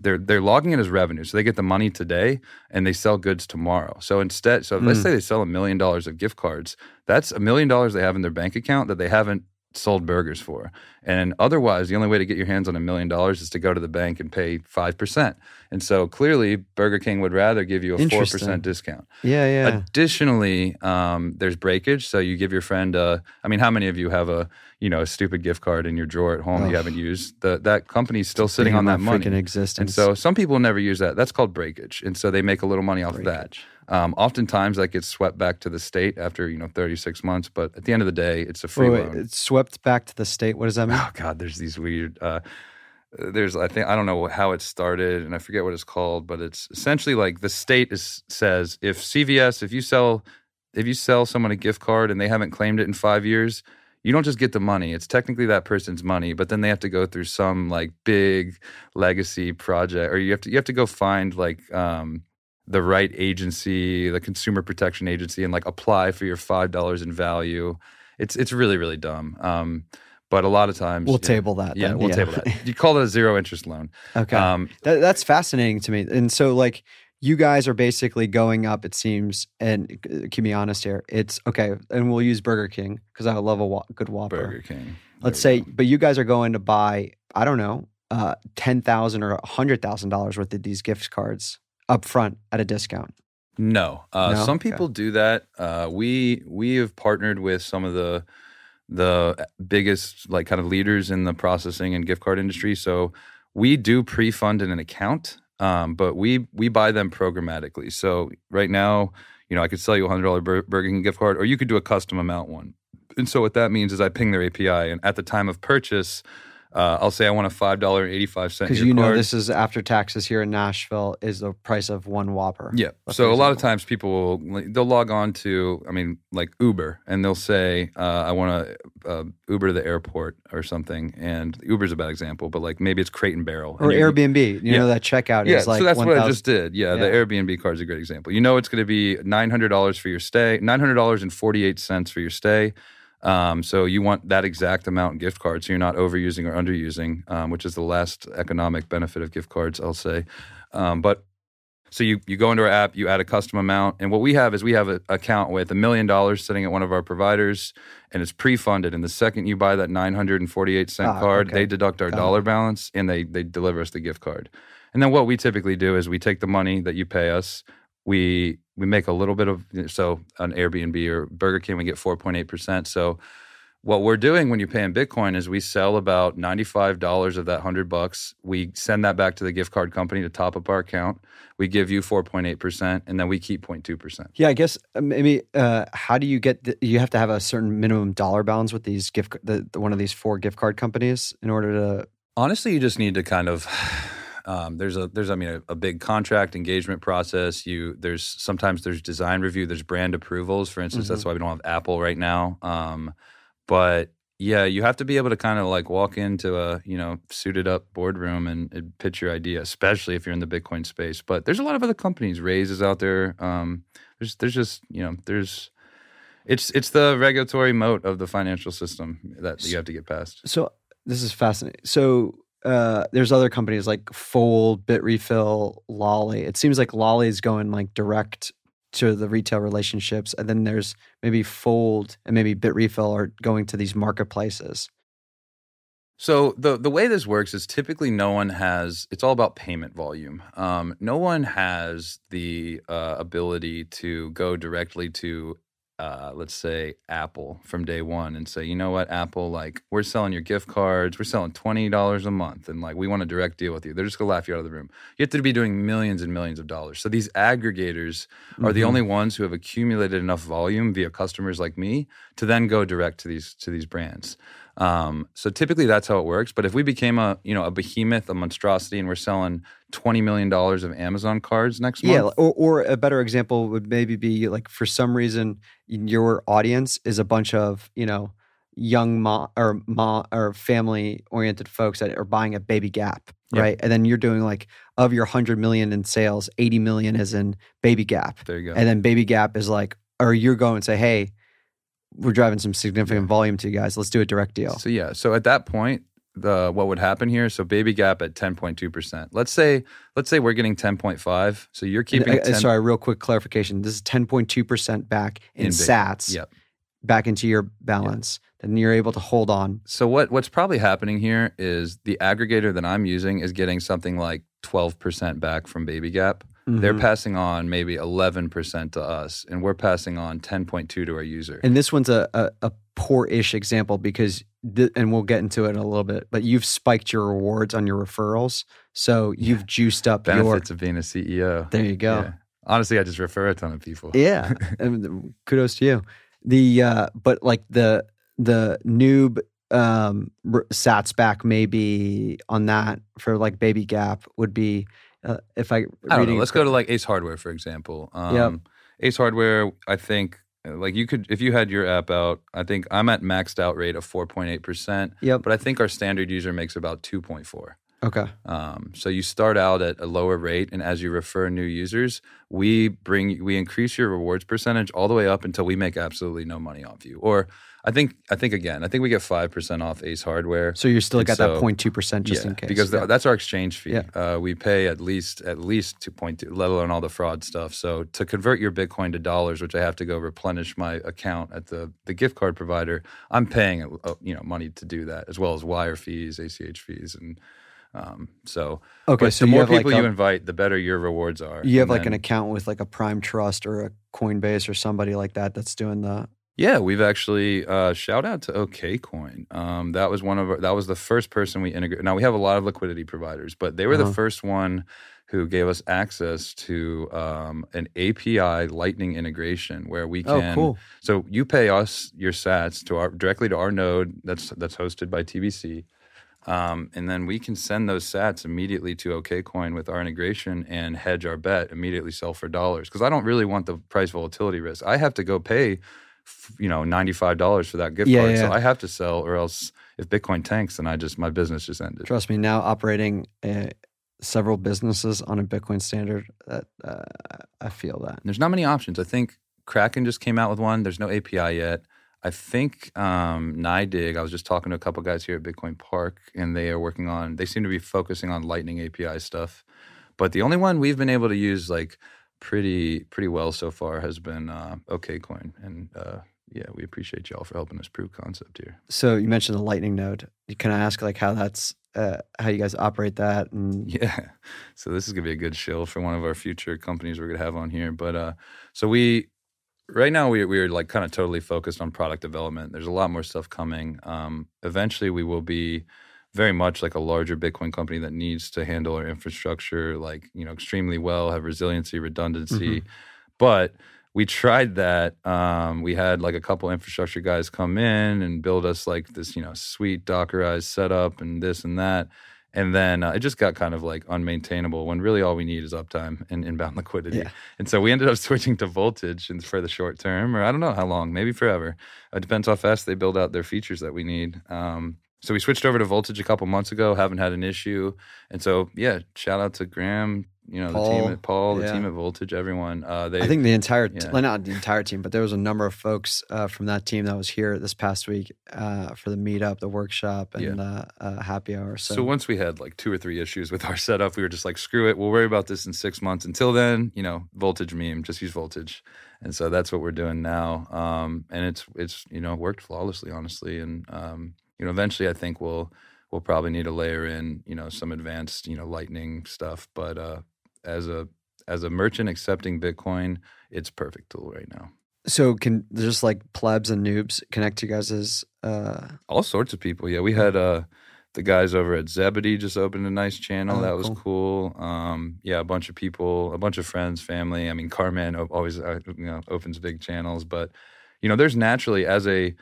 they're they're logging it as revenue, so they get the money today and they sell goods tomorrow. So instead, so let's Mm. say they sell a million dollars of gift cards, that's a million dollars they have in their bank account that they haven't sold burgers for. And otherwise, the only way to get your hands on a million dollars is to go to the bank and pay five percent. And so clearly, Burger King would rather give you a 4% discount. yeah, yeah. Additionally, um, there's breakage. So you give your friend. A, I mean, how many of you have a you know a stupid gift card in your drawer at home you haven't used? The, that company's still sitting on that money. existence. And so some people never use that. That's called breakage. And so they make a little money off of that. Um, oftentimes that gets swept back to the state after, you know, 36 months. But at the end of the day, it's a free Wait, wait, loan. it's swept back to the state. What does that mean? Oh God, there's these weird. Uh, there's I think I don't know how it started, and I forget what it's called, but it's essentially like the state is says if CVS if you sell if you sell someone a gift card and they haven't claimed it in five years, you don't just get the money. It's technically that person's money, but then they have to go through some like big legacy project, or you have to you have to go find like. Um, the right agency, the consumer protection agency, and like apply for your five dollars in value. It's it's really really dumb. Um, but a lot of times We'll yeah, table that. Yeah, then. we'll table that. You call it a zero interest loan. okay. Um, That, that's fascinating to me. And so, like, you guys are basically going up, it seems, and keep me honest here. It's okay, and we'll use Burger King because I love a wa- good Whopper. Burger King. Let's There say, but you guys are going to buy, I don't know, uh, ten thousand or a hundred thousand dollars worth of these gift cards up front at a discount? No, uh, No? some Okay. people do that. Uh, we we have partnered with some of the the biggest like kind of leaders in the processing and gift card industry. So we do pre-fund in an account, um, but we we buy them programmatically. So right now, you know, I could sell you a hundred dollar Burger King gift card, or you could do a custom amount one. And so what that means is I ping their API, and at the time of purchase, uh, I'll say I want a five dollar eighty five cent. Because you know card. this is after taxes here in Nashville is the price of one Whopper. Yeah. So a lot of times people will they'll log on to I mean like Uber and they'll say uh, I want to uh, Uber to the airport or something and Uber's a bad example but like maybe it's Crate and Barrel Or and Airbnb. You Yeah. know that checkout Yeah, is like so that's what I just did. Yeah, the Airbnb card is a great example. You know, it's going to be nine hundred dollars for your stay, nine hundred dollars and forty eight cents for your stay. Um, so you want that exact amount in gift cards, so you're not overusing or underusing, um, which is the last economic benefit of gift cards, I'll say. Um, but so you you go into our app, you add a custom amount, and what we have is we have an account with a million dollars sitting at one of our providers, and it's pre-funded. And the second you buy that nine hundred and forty-eight cent Ah, card, okay. they deduct our Got it. dollar balance and they they deliver us the gift card. And then what we typically do is we take the money that you pay us, we we make a little bit of so on Airbnb or Burger King we get four point eight percent. So what we're doing when you pay in Bitcoin is we sell about ninety five dollars of that hundred bucks. We send that back to the gift card company to top up our account. We give you four point eight percent, and then we keep 0.2 percent. Yeah, I guess uh, maybe. Uh, how do you get? The, you have to have a certain minimum dollar balance with these gift, the, the one of these four gift card companies in order to. Honestly, you just need to kind of. Um, there's a there's I mean a, a big contract engagement process. You there's sometimes there's design review. There's brand approvals. For instance, that's why we don't have Apple right now. Um, but yeah, you have to be able to kind of like walk into a you know suited up boardroom and, and pitch your idea, especially if you're in the Bitcoin space. But there's a lot of other companies. Raise is out there. Um, there's there's just you know there's it's it's the regulatory moat of the financial system that you have to get past. So this is fascinating. So uh, there's other companies like Fold, Bitrefill, Lolli. It seems like Lolli is going like direct to the retail relationships, and then there's maybe Fold and maybe Bitrefill are going to these marketplaces. So the the way this works is typically no one has. It's all about payment volume. Um, no one has the uh, ability to go directly to, uh, let's say, Apple from day one and say, you know what, Apple, like we're selling your gift cards, we're selling twenty dollars a month, and like we want a direct deal with you. They're just gonna laugh you out of the room. You have to be doing millions and millions of dollars. So these aggregators are the Mhm. only ones who have accumulated enough volume via customers like me to then go direct to these to these brands. Um, so typically that's how it works. But if we became a you know a behemoth, a monstrosity, and we're selling twenty million dollars of Amazon cards next Yeah, month, or, or a better example would maybe be like for some reason your audience is a bunch of you know young mom or mom or family oriented folks that are buying a baby gap Yeah. right and then you're doing like of your 100 million in sales 80 million is in baby gap there you go. and then baby gap is like or you're going and say hey we're driving some significant volume to you guys let's do a direct deal So yeah, so at that point, the what would happen here? So baby gap at ten point two percent. Let's say let's say we're getting ten point five. So you're And, keeping uh, 10, sorry real quick clarification this is 10.2% back in, In sats Yep. back into your balance then you're able to hold on So what what's probably happening here is the aggregator that I'm using is getting something like twelve percent back from Baby Gap. They're Mhm. passing on maybe eleven percent to us, and we're passing on ten point two to our user. And this one's a, a, a poor-ish example because, th- and we'll get into it in a little bit, but you've spiked your rewards on your referrals. So you've juiced up your Benefits of being a CEO. There you go. Yeah. Honestly, I just refer a ton of people. Yeah. and kudos to you. The uh, but like the the noob um sats back maybe on that for like baby gap would be uh, if I I don't know. Let's go to like Ace Hardware, for example. Um, Yep. Ace Hardware, I think, uh, like you could, if you had your app out, I think I'm at maxed out rate of 4.8%, Yep. but I think our standard user makes about 2.4. Okay. Um, so you start out at a lower rate, and as you refer new users, we bring we increase your rewards percentage all the way up until we make absolutely no money off you. Or I think I think again, I think we get five percent off Ace Hardware. So you're still And got that so- 0.2 percent just yeah, in case. because Yeah. th- that's our exchange fee. Yeah. Uh, we pay at least at least two point two, let alone all the fraud stuff. So to convert your Bitcoin to dollars, which I have to go replenish my account at the the gift card provider, I'm paying you know money to do that as well as wire fees, ACH fees, and Um, so Okay, so the more have like people you a, invite, the better your rewards are. you have And like an account with like a Prime Trust or a Coinbase or somebody like that that's doing the. Yeah, we've actually uh, shout out to OKCoin. Um, that was one of our, that was the first person we integrated. Now we have a lot of liquidity providers, but they were Uh-huh. the first one who gave us access to um, an API Lightning integration where we Oh, can. cool. So you pay us your Sats to our directly to our node that's that's hosted by TBC. Um, and then we can send those sats immediately to OKCoin with our integration and hedge our bet, immediately sell for dollars. Because I don't really want the price volatility risk. I have to go pay, f- you know, ninety-five dollars for that gift Yeah, card. yeah, So. I have to sell, or else if Bitcoin tanks, then I just my business just ended. Trust me, now operating uh, several businesses on a Bitcoin standard, that uh, I feel that. There's not many options. I think Kraken just came out with one. There's no API yet. I think um, NYDIG, I was just talking to a couple guys here at Bitcoin Park, and they are working on, they seem to be focusing on Lightning API stuff. But the only one we've been able to use like pretty pretty well so far has been uh, OKCoin. And uh, yeah, we appreciate y'all for helping us prove concept here. So you mentioned the Lightning node. Can I ask like how that's uh, how you guys operate that? And Yeah. So this is gonna be a good shill for one of our future companies we're gonna have on here. But uh so we right now we we're like kind of totally focused on product development. There's a lot more stuff coming. Um eventually we will be very much like a larger Bitcoin company that needs to handle our infrastructure like, you know, extremely well, have resiliency, redundancy. But we tried that. Um, we had like a couple infrastructure guys come in and build us like this, you know, sweet Dockerized setup and this and that. And then uh, it just got kind of like unmaintainable when really all we need is uptime and inbound liquidity. Yeah. And so we ended up switching to voltage and for the short term, or I don't know how long, maybe forever. It depends how fast they build out their features that we need. Um, so we switched over to voltage a couple months ago, haven't had an issue. And so, yeah, shout out to Graham, you know, the team at Paul, the yeah. team at Voltage, everyone. Uh, they, I think the entire, yeah. not the entire team, but there was a number of folks uh, from that team that was here this past week uh, for the meetup, the workshop, and uh, uh, happy hour. So, So, once we had like two or three issues with our setup, we were just like, screw it. We'll worry about this in six months. Until then, you know, voltage meme, just use voltage. And so that's what we're doing now. Um, and it's it's you know worked flawlessly, honestly. And um, you know, eventually, I think we'll we'll probably need to layer in you know some advanced you know lightning stuff. But uh, as a as a merchant accepting Bitcoin, it's perfect tool right now. so can just like plebs and noobs connect to you guys' as uh, All sorts of people. Yeah, we had uh the guys over at Zebedee just opened a nice channel. Oh, that was cool. cool. Um, yeah, a bunch of people, a bunch of friends, family. I mean, Carman o- always uh, you know opens big channels, but you know, there's naturally as a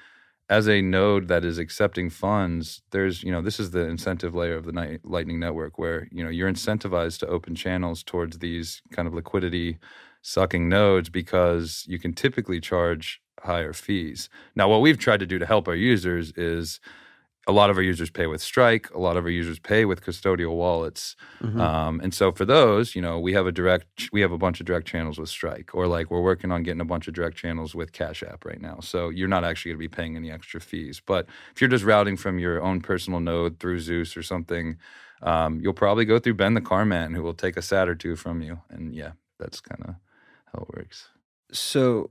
as a node that is accepting funds, there's you know this is the incentive layer of the Lightning Network, where you know you're incentivized to open channels towards these kind of liquidity sucking nodes because you can typically charge higher fees. Now, what we've tried to do to help our users is a lot of our users pay with Strike, a lot of our users pay with custodial wallets. mhm. Um, and so for those, you know, we have a direct, we have a bunch of direct channels with Strike, or like we're working on getting a bunch of direct channels with Cash App right now. So you're not actually going to be paying any extra fees. But if you're just routing from your own personal node through Zeus or something, um, you'll probably go through Ben the Car Man, who will take a sat or two from you. And yeah, that's kind of how it works. so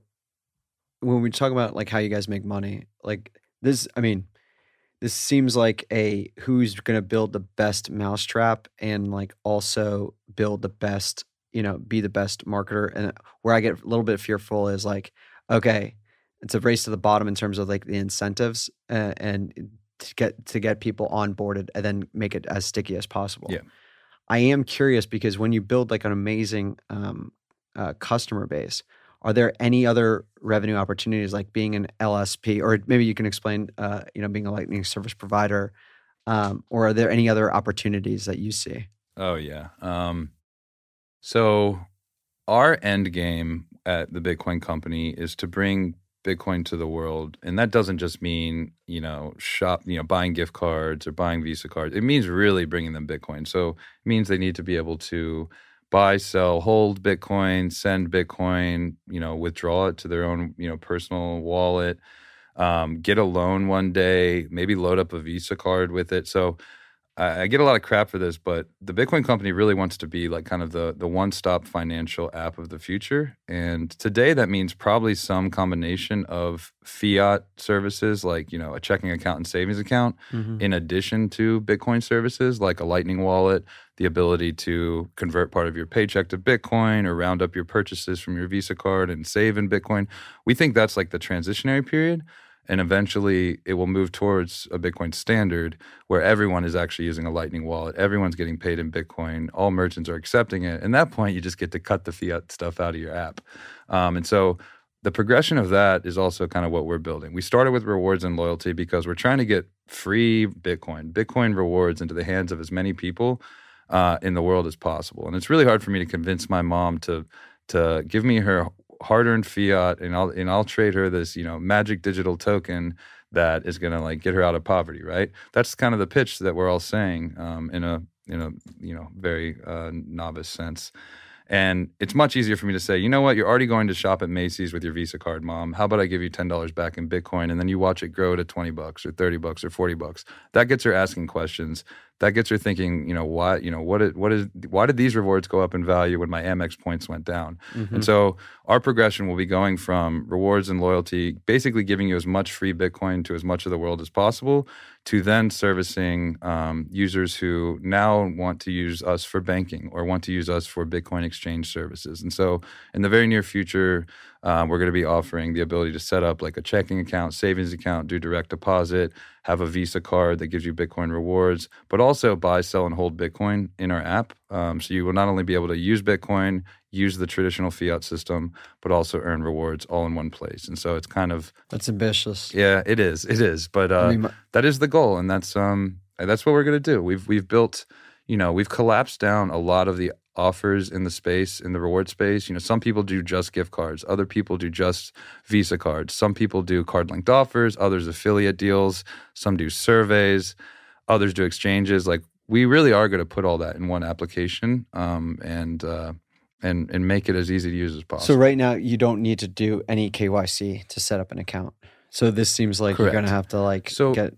when we talk about like how you guys make money, like this, I mean, this seems like a who's going to build the best mousetrap and like also build the best, you know, be the best marketer. And where I get a little bit fearful is like, okay, it's a race to the bottom in terms of like the incentives uh, and to get to get people onboarded and then make it as sticky as possible. Yeah. I am curious because when you build like an amazing um, uh, customer base, are there any other revenue opportunities like being an LSP, or maybe you can explain, uh, you know, being a Lightning service provider, um, or are there any other opportunities that you see? Oh yeah. Um, so our end game at the Bitcoin company is to bring Bitcoin to the world, and that doesn't just mean you know shop, you know, buying gift cards or buying Visa cards. It means really bringing them Bitcoin. So it means they need to be able to buy, sell, hold Bitcoin, send Bitcoin, you know, withdraw it to their own you know personal wallet, um, get a loan one day, maybe load up a Visa card with it. So I, get a lot of crap for this, but the Bitcoin company really wants to be like kind of the the one stop financial app of the future. And today that means probably some combination of fiat services like you know a checking account and savings account, Mhm. in addition to Bitcoin services like a Lightning wallet, the ability to convert part of your paycheck to Bitcoin or round up your purchases from your Visa card and save in Bitcoin. We think that's like the transitionary period. And eventually it will move towards a Bitcoin standard where everyone is actually using a Lightning wallet. Everyone's getting paid in Bitcoin. All merchants are accepting it. And that point, you just get to cut the fiat stuff out of your app. Um, and so the progression of that is also kind of what we're building. We started with rewards and loyalty because we're trying to get free Bitcoin, Bitcoin rewards into the hands of as many people uh, in the world as possible. And it's really hard for me to convince my mom to to give me her hard-earned fiat, and I'll and I'll trade her this you know magic digital token that is going to like get her out of poverty. Right? That's kind of the pitch that we're all saying um, in a in a you know very uh, novice sense. And it's much easier for me to say, you know what, you're already going to shop at Macy's with your Visa card, mom. How about I give you ten dollars back in Bitcoin, and then you watch it grow to twenty bucks or thirty bucks or forty bucks. That gets her asking questions. That gets her thinking, you know, why, you know, what, it, what is, why did these rewards go up in value when my Amex points went down? Mhm. And so our progression will be going from rewards and loyalty, basically giving you as much free Bitcoin to as much of the world as possible, to then servicing um, users who now want to use us for banking or want to use us for Bitcoin exchange services. And so in the very near future, um, we're going to be offering the ability to set up like a checking account, savings account, do direct deposit, have a Visa card that gives you Bitcoin rewards, but also buy, sell, and hold Bitcoin in our app. Um, so you will not only be able to use Bitcoin, use the traditional fiat system, but also earn rewards all in one place. And so it's kind of That's ambitious. yeah, it is, it is. But uh, I mean, my- that is the goal, and that's um that's what we're gonna do. We've we've built, you know, we've collapsed down a lot of the offers in the space in the reward space. You know, some people do just gift cards, other people do just Visa cards, some people do card linked offers, others affiliate deals, some do surveys, others do exchanges. Like we really are going to put all that in one application, um, and uh, and and make it as easy to use as possible. So right now you don't need to do any KYC to set up an account. So this seems like you're gonna have to like So get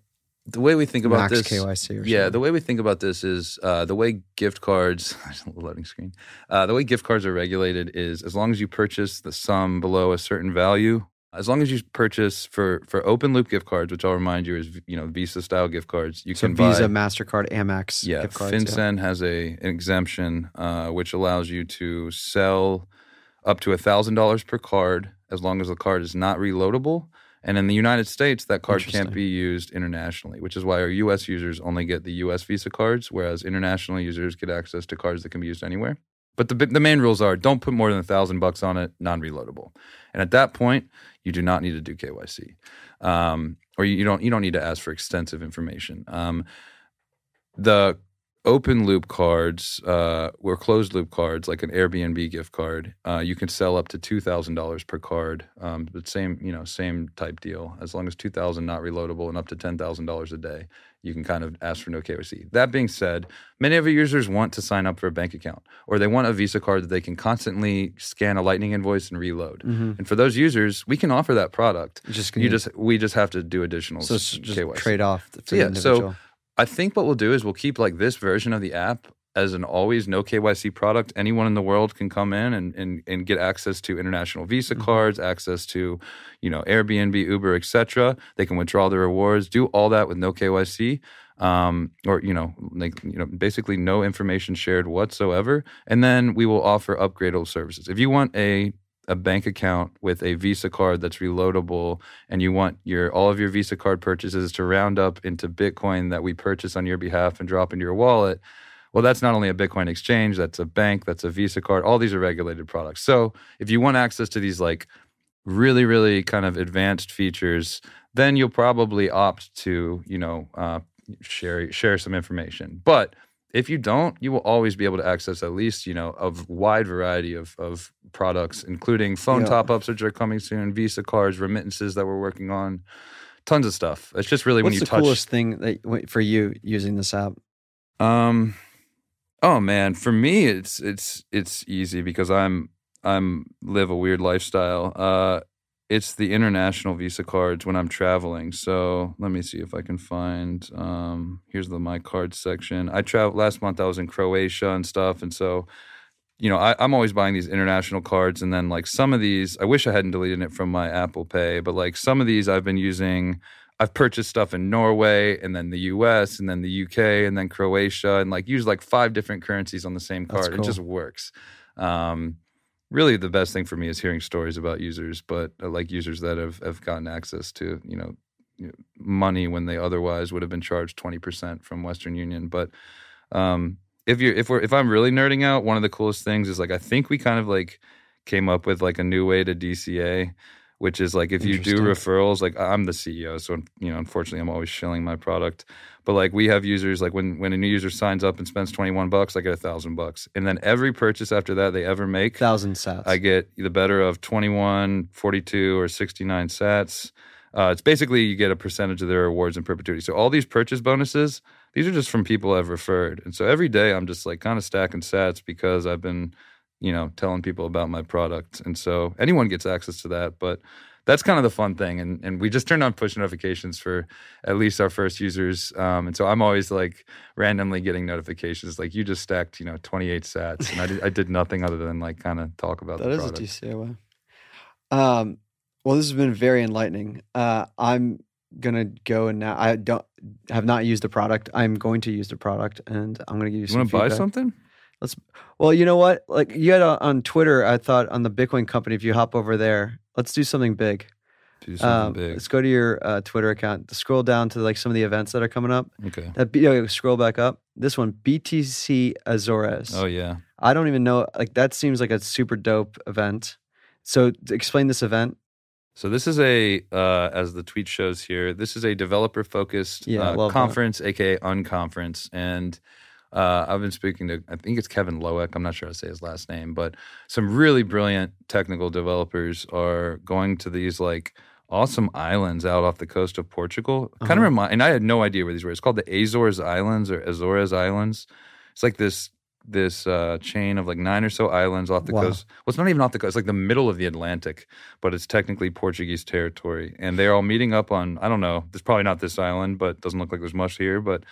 the way we think about max this KYC or yeah something. the way we think about this is uh, the way gift cards loading screen uh, the way gift cards are regulated is as long as you purchase the sum below a certain value as long as you purchase for for open loop gift cards which i'll remind you is you know visa style gift cards you so can Visa, buy Mastercard, Amex yeah gift cards. yeah. FinCEN has a an exemption uh, which allows you to sell up to thousand dollars per card as long as the card is not reloadable and in the United States, that card can't be used internationally, which is why our US users only get the US Visa cards, whereas international users get access to cards that can be used anywhere. But the, the main rules are don't put more than a thousand bucks on it, non reloadable. And at that point, you do not need to do KYC. Um, or you, you don't you don't need to ask for extensive information. Um, the open loop cards uh, or closed loop cards, like an Airbnb gift card, uh, you can sell up to two thousand dollars per card. Um, but same, you know, same type deal. As long as two thousand not reloadable and up to ten thousand dollars a day, you can kind of ask for no KYC. That being said, many of our users want to sign up for a bank account, or they want a Visa card that they can constantly scan a Lightning invoice and reload. Mhm. And for those users, we can offer that product. Just You just we just have to do additional so just KYC. trade off yeah, so- individual. I think what we'll do is we'll keep like this version of the app as an always no KYC product. Anyone in the world can come in and and, and get access to international Visa Mhm. cards, access to you know Airbnb, Uber, etc. They can withdraw their rewards, do all that with no KYC. Um, or you know, like you know, basically no information shared whatsoever, and then we will offer upgradable services. If you want a a bank account with a Visa card that's reloadable, and you want your all of your Visa card purchases to round up into Bitcoin that we purchase on your behalf and drop into your wallet, well, that's not only a Bitcoin exchange, that's a bank, that's a Visa card. All these are regulated products. So if you want access to these like really, really kind of advanced features, then you'll probably opt to, you know, uh, share share some information. But if you don't, you will always be able to access at least, you know, a wide variety of, of products, including phone Yeah. top ups, which are coming soon, Visa cards, remittances that we're working on, tons of stuff. It's just really What's when you the touch. coolest thing that for you using this app? Um, oh man, for me, it's it's it's easy because I'm I'm live a weird lifestyle. Uh, it's the international Visa cards when I'm traveling. So let me see if I can find. Um, here's the my cards section. I traveled last month. I was in Croatia and stuff, and so you know I, I'm always buying these international cards, and then like some of these, I wish I hadn't deleted it from my Apple Pay, but like some of these I've been using. I've purchased stuff in Norway and then the US and then the UK and then Croatia and like use like five different currencies on the same card. It just works. Um, really the best thing for me is hearing stories about users, but uh, like users that have, have gotten access to, you know, money when they otherwise would have been charged 20% from Western Union. But um, if you're, if we're, if I'm really nerding out, one of the coolest things is like, I think we kind of like came up with like a new way to DCA, which is like if you do referrals, like I'm the CEO, so you know, unfortunately, I'm always shilling my product. But like we have users, like when when a new user signs up and spends 21 bucks, I get a thousand bucks, and then every purchase after that they ever make, Thousand sats. I get the better of 21, 42, or 69 sats. Uh, it's basically you get a percentage of their rewards in perpetuity. So all these purchase bonuses, these are just from people I've referred. And so every day I'm just like kind of stacking sats because I've been, you know, telling people about my product. And so anyone gets access to that. But that's kind of the fun thing. And and we just turned on push notifications for at least our first users. Um, and so I'm always like randomly getting notifications like you just stacked, you know, 28 sats. And I did, I did nothing other than like kind of talk about That the is product. a DCA way. Um, well, this has been very enlightening. Uh, I'm gonna go and now I don't have not used the product. I'm going to use the product, and I'm gonna give you You want to buy feedback. Something? Well, you know what? Like you had uh, on Twitter, I thought on the Bitcoin company, if you hop over there, let's do something big. Do something Um, big. Let's go to your uh, Twitter account. Scroll down to like some of the events that are coming up. Okay. That B- oh, scroll back up. This one, BTC Azores. Oh yeah. I don't even know. Like that seems like a super dope event. So explain this event. So this is a, uh, as the tweet shows here, this is a developer-focused Yeah, uh, love that. conference, aka unconference, and uh, I've been speaking to, I think it's Kevin Loaec. I'm not sure how to say his last name, but some really brilliant technical developers are going to these like awesome islands out off the coast of Portugal. Kind of Uh-huh. remind, and I had no idea where these were. It's called the Azores Islands or Azores Islands. It's like this this uh, chain of like nine or so islands off the Wow. coast. Well, it's not even off the coast. It's like the middle of the Atlantic, but it's technically Portuguese territory. And they're all meeting up on I don't know. There's probably not this island, but it doesn't look like there's much here. But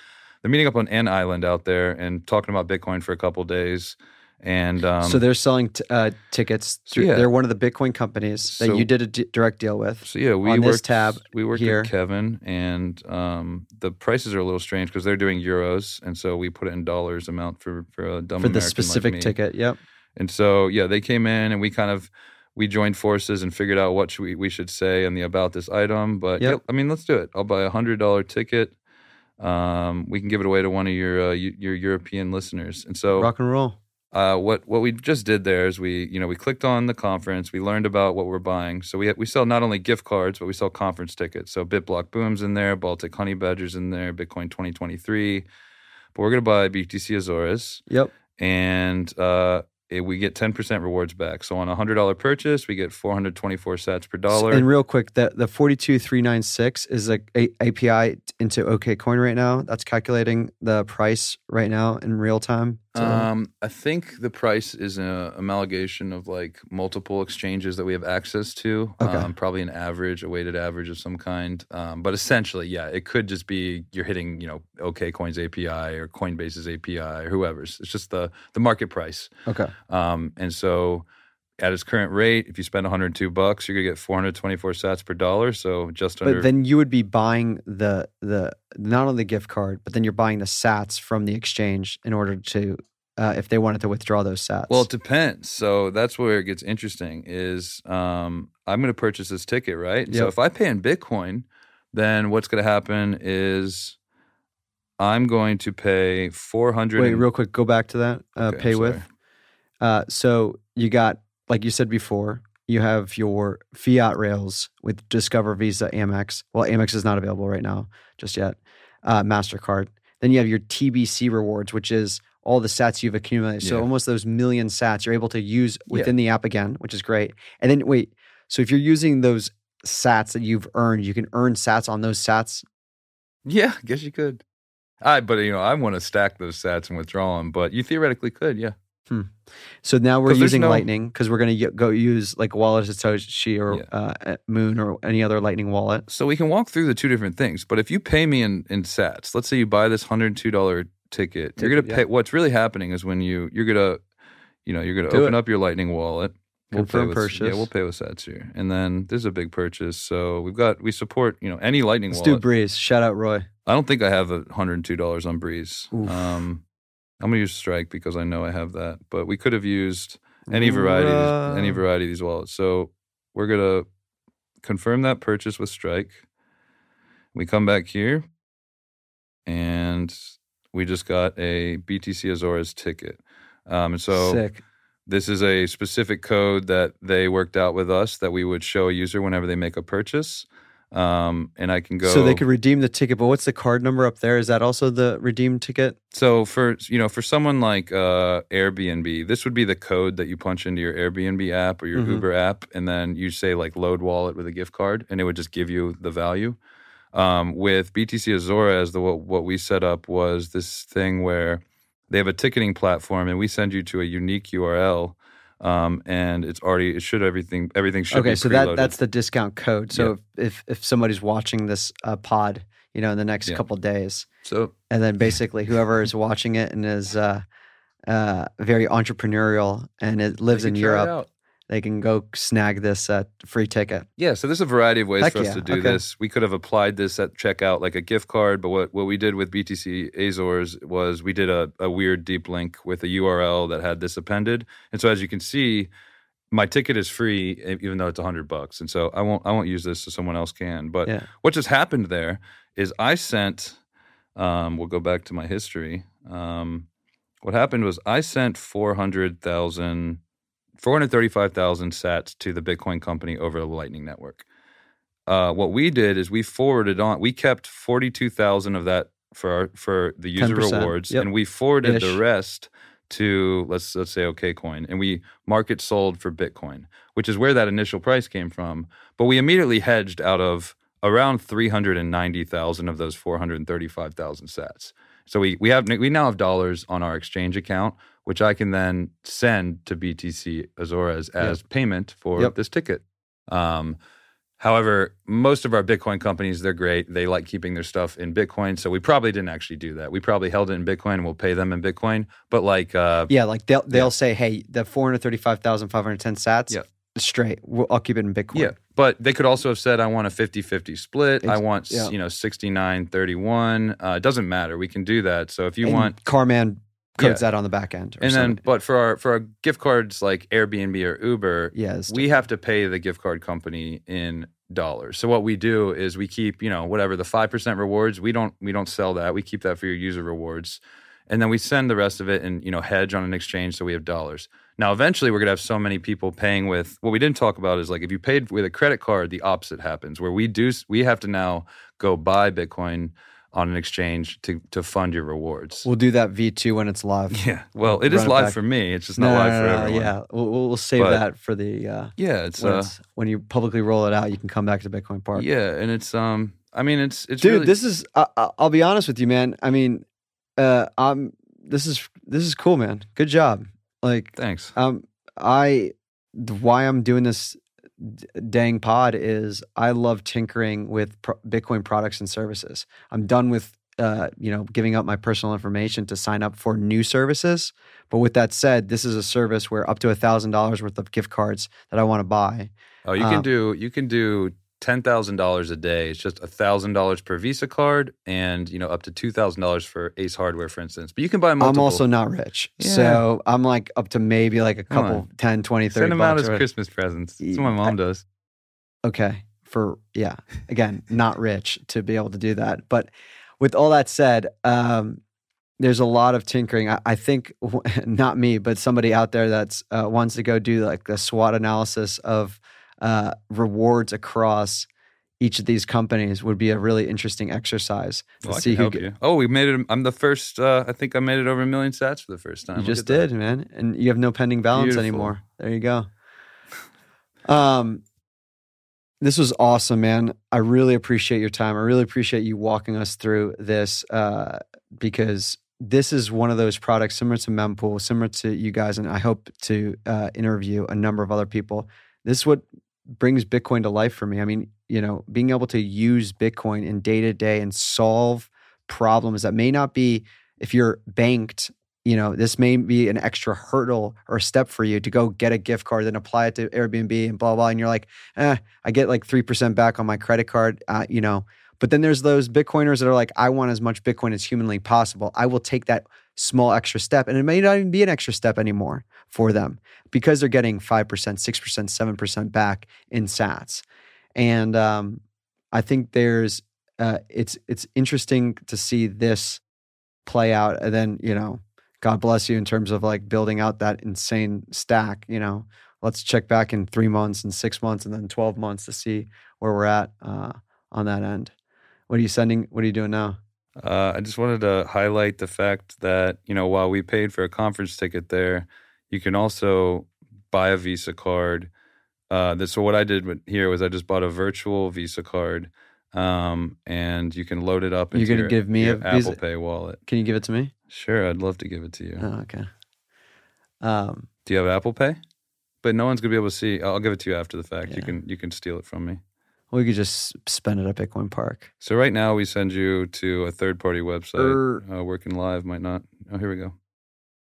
they're meeting up on an island out there and talking about Bitcoin for a couple days. And um, so they're selling t- uh, tickets. Through, yeah. They're one of the Bitcoin companies that So- you did a d- direct deal with. So yeah, we on worked, this tab we worked here. with Kevin, and um, the prices are a little strange because they're doing euros, and so we put it in dollars amount for for a dumb for the American like specific me. ticket. Yep. And so yeah, they came in, and we kind of we joined forces and figured out what should we we should say and the about this item. But Yep. yeah, I mean, let's do it. I'll buy a hundred dollar ticket. Um, we can give it away to one of your uh, your European listeners, and so Rock and roll. uh, what what we just did there is we you know we clicked on the conference. We learned about what we're buying. So we we sell not only gift cards but we sell conference tickets. So BitBlockBoom's in there baltic honey badgers in there bitcoin 2023 but we're going to buy btc azores. Yep. and uh, it, we get 10% rewards back so on a $100 purchase we get 424 sats per dollar And real quick, the the forty two three nine six is a, a API into OKCoin right now. That's calculating the price right now in real time. So- Um, I think the price is an amalgamation of like multiple exchanges that we have access to. Okay. Um, probably an average, a weighted average of some kind. Um, but essentially, yeah, it could just be you're hitting, you know, OKCoin's API or Coinbase's API or whoever's. It's just the the market price. okay. Um, and so at its current rate, if you spend 102 bucks, you're gonna get 424 sats per dollar. So just under But then you would be buying the the not only the gift card, but then you're buying the Sats from the exchange in order to uh, if they wanted to withdraw those Sats. Well, it depends. So that's where it gets interesting. Is um, I'm going to purchase this ticket, right? So if I pay in Bitcoin, then what's going to happen is I'm going to pay 400. wait, real quick, go back to that. Uh, Okay, pay with. Uh, so you got, like you said before, you have your fiat rails with Discover, Visa, Amex. Well, Amex is not available right now just yet. Uh, Mastercard. Then you have your TBC rewards, which is all the sats you've accumulated. So almost those million sats you're able to use within the app again, which is great. And then wait, so if you're using those sats that you've earned, you can earn sats on those sats. Yeah, I guess you could. I, but you know, I want to stack those sats and withdraw them. But you theoretically could, yeah. So now we're using no- Lightning because we're going to go use like Wallet Satoshi or Yeah. uh, Muun or any other Lightning wallet. So we can walk through the two different things. But if you pay me in, in sats, let's say you buy this hundred two dollar ticket, you're gonna pay. yeah. What's really happening is when you you're gonna, you know, you're gonna open it. up your Lightning wallet. Confirm pay with, purchase. Yeah, we'll pay with sats here, and then there's a big purchase. So we've got we support you know any Lightning Let's do. Breez. Shout out Roy. I don't think I have a hundred and two dollars on Breez. Oof. Um, I'm gonna use Strike because I know I have that, but we could have used any variety, of any variety of these wallets. So we're gonna confirm that purchase with Strike. We come back here, and we just got a BTC Azores ticket. Um, and so Sick. this is a specific code that they worked out with us that we would show a user whenever they make a purchase. Um, and I can go. So they could redeem the ticket, but what's the card number up there? Is that also the redeem ticket? So for you know for someone like uh, Airbnb, this would be the code that you punch into your Airbnb app or your Mhm. Uber app, and then you say like load wallet with a gift card, and it would just give you the value. Um, with BTC Azores, the what, what we set up was this thing where they have a ticketing platform, and we send you to a unique URL, um, and it's already it should everything everything should be. okay, so that that's the discount code. So if if somebody's watching this uh, pod, you know, in the next Yeah. couple days, so and then basically whoever is watching it and is uh, uh, very entrepreneurial and it lives in Europe. They can go snag this uh, free ticket. Yeah, so there's a variety of ways Heck for us yeah, to do okay. this. We could have applied this at checkout like a gift card, but what, what we did with BTC Azores was we did a, a weird deep link with a URL that had this appended. And so as you can see, my ticket is free even though it's 100 bucks. And so I won't I won't use this so someone else can. But Yeah. what just happened there is I sent um, we'll go back to my history. Um, what happened was I sent 400,000 435,000 sats to the Bitcoin company over the Lightning Network. Uh, what we did is we forwarded on. We kept 42,000 of that for our, for the user 10%, rewards, yep. and we forwarded Ish. the rest to let's let's say OKCoin, and we market sold for Bitcoin, which is where that initial price came from. But we immediately hedged out of around 390,000 of those 435,000 sats. So we we have we now have dollars on our exchange account, which I can then send to BTC Azores as payment for Yep. this ticket. Um, however, most of our Bitcoin companies they're great. They like keeping their stuff in Bitcoin, so we probably didn't actually do that. We probably held it in Bitcoin and we'll pay them in Bitcoin. But like, uh, Yeah, like they'll they'll say, hey, the four hundred thirty five thousand five hundred ten sats, Yeah. straight. We'll, I'll keep it in Bitcoin. Yeah, but they could also have said, "I want a 50-50 split. I want yeah. you know 69-31. Uh, it doesn't matter. We can do that. So if you And want, Carman codes Yeah. that on the back end. or and then, but for our for our gift cards like Airbnb or Uber, yeah, we have to pay the gift card company in dollars. So what we do is we keep you know whatever the five percent rewards. We don't we don't sell that. We keep that for your user rewards, and then we send the rest of it and you know hedge on an exchange so we have dollars. Now eventually we're gonna have so many people paying with what we didn't talk about is like if you paid with a credit card, the opposite happens where we do we have to now go buy Bitcoin on an exchange to to fund your rewards. We'll do that V two when it's live. yeah, well, it is Run it live for me. It's just No, not live no, for no, no, everyone. Yeah, we'll, we'll save But- that for the uh, yeah, it's when, uh, it's when you publicly roll it out. You can come back to Bitcoin Park. yeah, and it's um, I mean, it's it's dude really, this is I, i'll be honest with you man i mean uh i'm this is this is cool man good job like thanks. um i why i'm doing this dang pod is i love tinkering with pro- bitcoin products and services i'm done with uh, you know, giving up my personal information to sign up for new services. But with that said, this is a service where up to a thousand dollars worth of gift cards that I want to buy. Oh, you can Um, do you can do ten thousand dollars a day. It's just thousand dollars per Visa card, and you know up to two thousand dollars for Ace Hardware, for instance. But you can buy multiple. I'm also not rich, Yeah. so I'm like up to maybe like a couple, on. 10, 20, 30 send them out as. Christmas presents. That's what my mom does. okay for yeah again not rich to be able to do that but with all that said um there's a lot of tinkering i, I think not me but somebody out there that's uh, wants to go do like a swot analysis of uh, rewards across each of these companies would be a really interesting exercise to Well, see who get- you. Oh, we made it. I'm the first. Uh, I think I made it over a million sats for the first time. You Look just at that. did, man, and you have no pending balance Beautiful. anymore. There you go. Um, this was awesome, man. I really appreciate your time. I really appreciate you walking us through this uh, because this is one of those products similar to mempool similar to you guys and i hope to uh, interview a number of other people this is what brings bitcoin to life for me i mean you know being able to use bitcoin in day to day and solve problems that may not be if you're banked you know this may be an extra hurdle or step for you to go get a gift card and apply it to airbnb and blah blah and you're like eh i get like 3% back on my credit card uh, you know but then there's those Bitcoiners that are like, I want as much Bitcoin as humanly possible. I will take that small extra step. And it may not even be an extra step anymore for them because they're getting 5%, 6%, 7% back in sats. And um, I think there's, uh, it's, it's interesting to see this play out. And then, you know, God bless you in terms of like building out that insane stack, you know, let's check back in three months and six months and then 12 months to see where we're at uh, on that end. What are you sending? What are you doing now? Uh, I just wanted to highlight the fact that you know while we paid for a conference ticket there, you can also buy a Visa card. Uh, that, so what I did here was I just bought a virtual Visa card, um, and you can load it up. You're going to give me a Apple Visa? Pay wallet. Can you give it to me? Sure, I'd love to give it to you. Oh, okay. Um, Do you have Apple Pay? But no one's gonna be able to see. I'll give it to you after the fact. You can you can steal it from me. We could just spend it at Bitcoin Park. So right now we send you to a third party website. Er. uh, working live might not. Oh, here we go.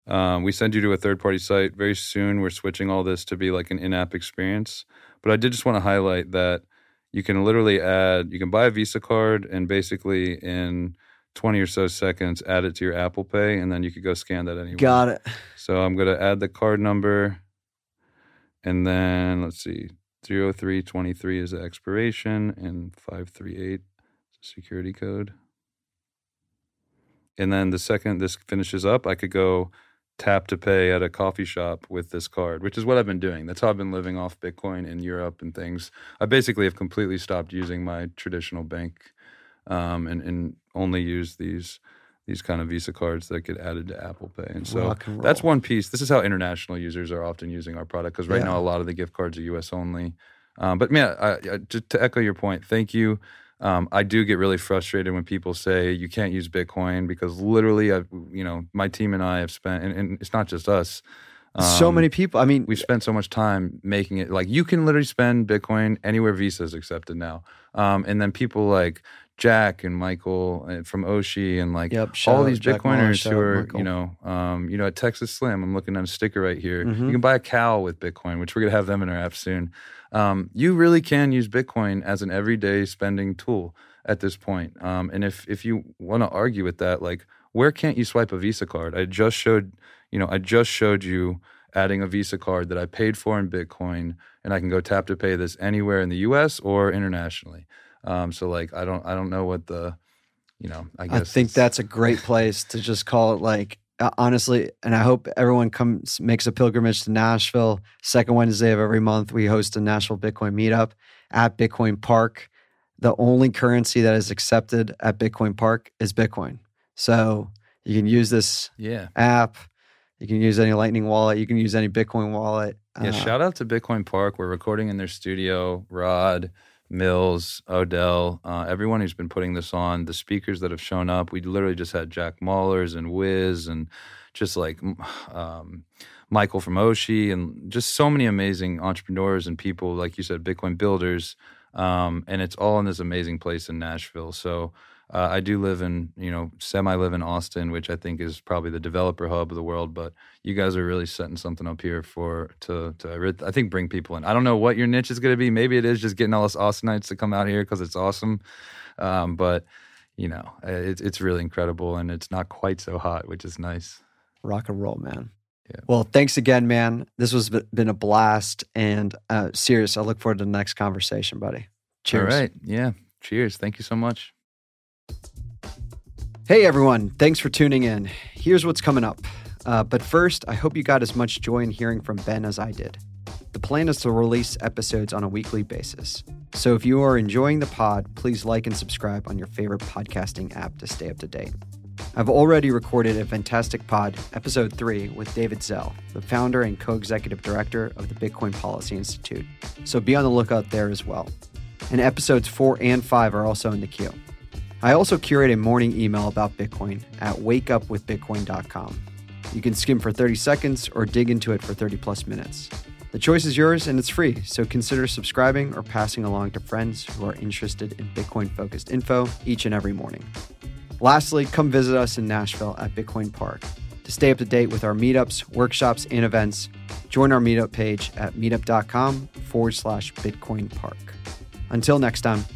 Um, we send you to a third party site. Very soon we're switching all this to be like an in app experience. But I did just want to highlight that you can literally add. You can buy a Visa card and basically in 20 or so seconds add it to your Apple Pay, and then you could go scan that anywhere. Got it. So I'm going to add the card number. And then let's see, 30323 is the expiration and 538 is the security code. And then the second this finishes up, I could go tap to pay at a coffee shop with this card, which is what I've been doing. That's how I've been living off Bitcoin in Europe and things. I basically have completely stopped using my traditional bank um, and, and only use these these kind of Visa cards that get added to Apple Pay. And so and that's one piece. This is how international users are often using our product because right Yeah. now a lot of the gift cards are US only. Um, but man, I, I, just to echo your point, thank you. Um, I do get really frustrated when people say you can't use Bitcoin because literally, I, you know, my team and I have spent, and, and it's not just us. so um, many people. I mean, We've spent so much time making it like you can literally spend Bitcoin anywhere Visa is accepted now. Um, and then people like Jack and Michael uh, from Oshi and like Yep, all these Jack Bitcoiners shout who are, Michael. you know, um, you know, at Texas Slim, I'm looking at a sticker right here. Mhm. You can buy a cow with Bitcoin, which we're gonna have them in our app soon. Um, you really can use Bitcoin as an everyday spending tool at this point. Um, and if if you want to argue with that, like where can't you swipe a Visa card? I just showed, you know, I just showed you adding a Visa card that I paid for in Bitcoin, and I can go tap to pay this anywhere in the U.S. or internationally. Um, so like I don't I don't know what the you know I guess I think that's a great place to just call it like uh, honestly and i hope everyone comes makes a pilgrimage to nashville second wednesday of every month we host a nashville bitcoin meetup at bitcoin park the only currency that is accepted at bitcoin park is bitcoin so you can use this yeah app you can use any lightning wallet you can use any bitcoin wallet yeah. Uh, shout out to Bitcoin Park. We're recording in their studio. Rod. Mills, Odell, uh, everyone who's been putting this on, the speakers that have shown up. We literally just had Jack Mallers and Wiz and just like um, Michael from Oshi and just so many amazing entrepreneurs and people, like you said, Bitcoin builders. Um, and it's all in this amazing place in Nashville. So uh, I do live in, you know, semi live in Austin, which I think is probably the developer hub of the world. But you guys are really setting something up here for to to I think bring people in. I don't know what your niche is going to be. Maybe it is just getting all us Austinites to come out here because it's awesome. Um, but you know, it's it's really incredible, and it's not quite so hot, which is nice. rock and roll, man. Yeah. Well, thanks again, man. This was been a blast, and uh, serious. I look forward to the next conversation, buddy. Cheers. All right, yeah. Cheers. Thank you so much. Hey, everyone. Thanks for tuning in. Here's what's coming up. Uh, but first, I hope you got as much joy in hearing from Ben as I did. The plan is to release episodes on a weekly basis. So if you are enjoying the pod, please like and subscribe on your favorite podcasting app to stay up to date. I've already recorded a fantastic pod, episode three, with David Zell, the founder and co executive director of the Bitcoin Policy Institute. So be on the lookout there as well. And episodes four and five are also in the queue. I also curate a morning email about Bitcoin at wakeupwithbitcoin.com. You can skim for 30 seconds or dig into it for 30 plus minutes. The choice is yours and it's free, so consider subscribing or passing along to friends who are interested in Bitcoin focused info each and every morning. Lastly, come visit us in Nashville at Bitcoin Park. To stay up to date with our meetups, workshops, and events, join our meetup page at meetup.com forward slash Bitcoin Park. Until next time,